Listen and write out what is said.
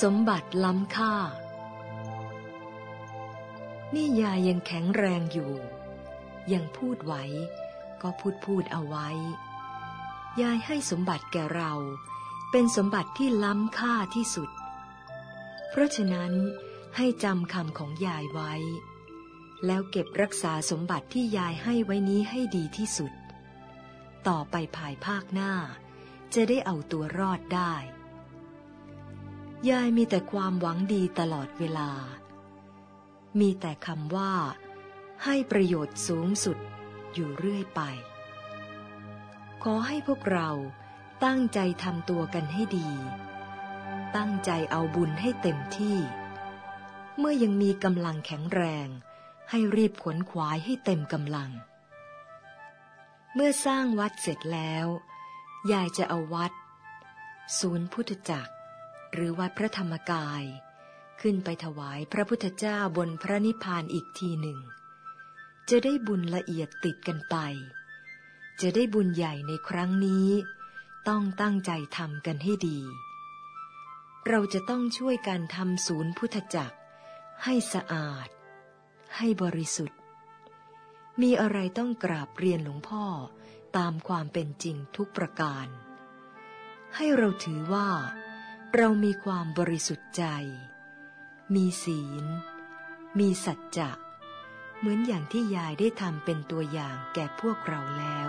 สมบัติล้ำค่า นี่ยายยังแข็งแรงอยู่ ยังพูดไหวก็พูดพูดเอาไว้ ยายให้สมบัติแก่เรา เป็นสมบัติที่ล้ำค่าที่สุด เพราะฉะนั้นให้จำคำของยายไว้ แล้วเก็บรักษาสมบัติที่ยายให้ไว้นี้ให้ดีที่สุด ต่อไปภายภาคหน้า จะได้เอาตัวรอดได้ ยายมีแต่ความหวังดีตลอดเวลา มีแต่คำว่า ให้ประโยชน์สูงสุดอยู่เรื่อยไป ขอให้พวกเราตั้งใจทำตัวกันให้ดี ตั้งใจเอาบุญให้เต็มที่ เมื่อยังมีกำลังแข็งแรง ให้รีบขวนขวายให้เต็มกำลัง เมื่อสร้างวัดเสร็จแล้ว ยายจะเอาวัด ศูนย์พุทธจักร หรือวัดพระธรรมกาย ขึ้นไปถวายพระพุทธเจ้าบนพระนิพพานอีกทีหนึ่ง จะได้บุญละเอียดติดกันไป จะได้บุญใหญ่ในครั้งนี้ ต้องตั้งใจทำกันให้ดี เราจะต้องช่วยกันทำศูนย์พุทธจักร ให้สะอาด ให้บริสุทธิ์ มีอะไรต้องกราบเรียนหลวงพ่อตามความเป็นจริงทุกประการ ให้เราถือว่า เรามีความบริสุทธิ์ใจ มีศีล มีสัจจะ เหมือนอย่างที่ยายได้ทำเป็นตัวอย่างแก่พวกเราแล้ว